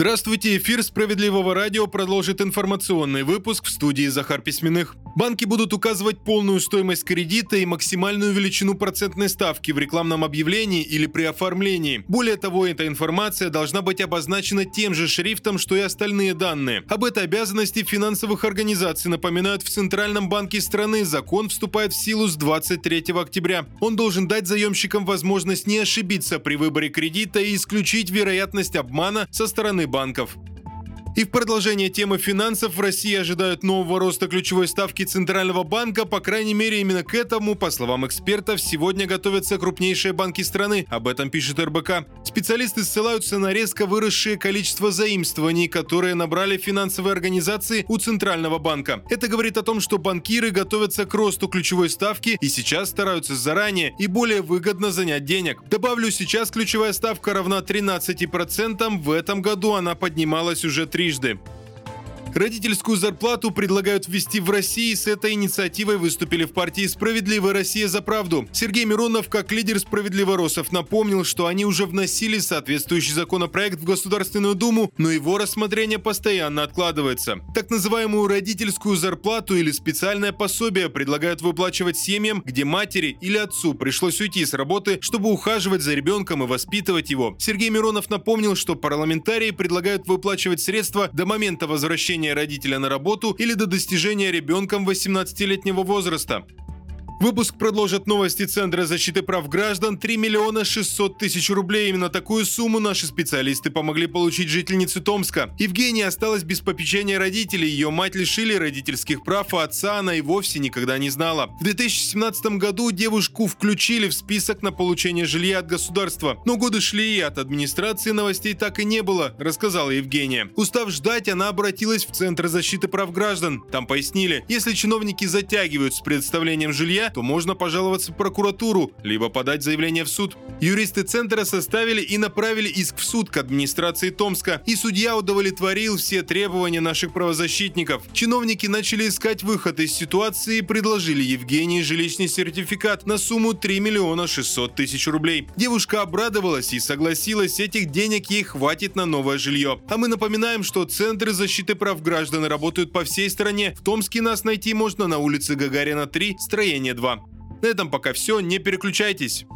Здравствуйте, эфир «Справедливого радио» продолжит информационный выпуск в студии Захар Письменных. Банки будут указывать полную стоимость кредита и максимальную величину процентной ставки в рекламном объявлении или при оформлении. Более того, эта информация должна быть обозначена тем же шрифтом, что и остальные данные. Об этой обязанности финансовых организаций напоминают в Центральном банке страны. Закон вступает в силу с 23 октября. Он должен дать заемщикам возможность не ошибиться при выборе кредита и исключить вероятность обмана со стороны банков. И в продолжение темы финансов в России ожидают нового роста ключевой ставки Центрального банка. По крайней мере, именно к этому, по словам экспертов, сегодня готовятся крупнейшие банки страны. Об этом пишет РБК. Специалисты ссылаются на резко выросшее количество заимствований, которые набрали финансовые организации у Центрального банка. Это говорит о том, что банкиры готовятся к росту ключевой ставки и сейчас стараются заранее и более выгодно занять денег. Добавлю, сейчас ключевая ставка равна 13%. В этом году она поднималась уже три трижды. Родительскую зарплату предлагают ввести в России. С этой инициативой выступили в партии «Справедливая Россия за правду». Сергей Миронов, как лидер «Справедливоросов», напомнил, что они уже вносили соответствующий законопроект в Государственную Думу, но его рассмотрение постоянно откладывается. Так называемую родительскую зарплату или специальное пособие предлагают выплачивать семьям, где матери или отцу пришлось уйти с работы, чтобы ухаживать за ребенком и воспитывать его. Сергей Миронов напомнил, что парламентарии предлагают выплачивать средства до момента возвращения родителя на работу или до достижения ребенком 18-летнего возраста. Выпуск продолжит новости Центра защиты прав граждан. 3 миллиона 600 тысяч рублей. Именно такую сумму наши специалисты помогли получить жительнице Томска. Евгения осталась без попечения родителей. Ее мать лишили родительских прав, а отца она и вовсе никогда не знала. В 2017 году девушку включили в список на получение жилья от государства. Но годы шли, и от администрации новостей так и не было, рассказала Евгения. Устав ждать, она обратилась в Центр защиты прав граждан. Там пояснили, если чиновники затягивают с предоставлением жилья, то можно пожаловаться в прокуратуру, либо подать заявление в суд. Юристы центра составили и направили иск в суд к администрации Томска, и судья удовлетворил все требования наших правозащитников. Чиновники начали искать выход из ситуации и предложили Евгении жилищный сертификат на сумму 3 миллиона 600 тысяч рублей. Девушка обрадовалась и согласилась, этих денег ей хватит на новое жилье. А мы напоминаем, что центры защиты прав граждан работают по всей стране. В Томске нас найти можно на улице Гагарина 3, строение 2. На этом пока все, не переключайтесь.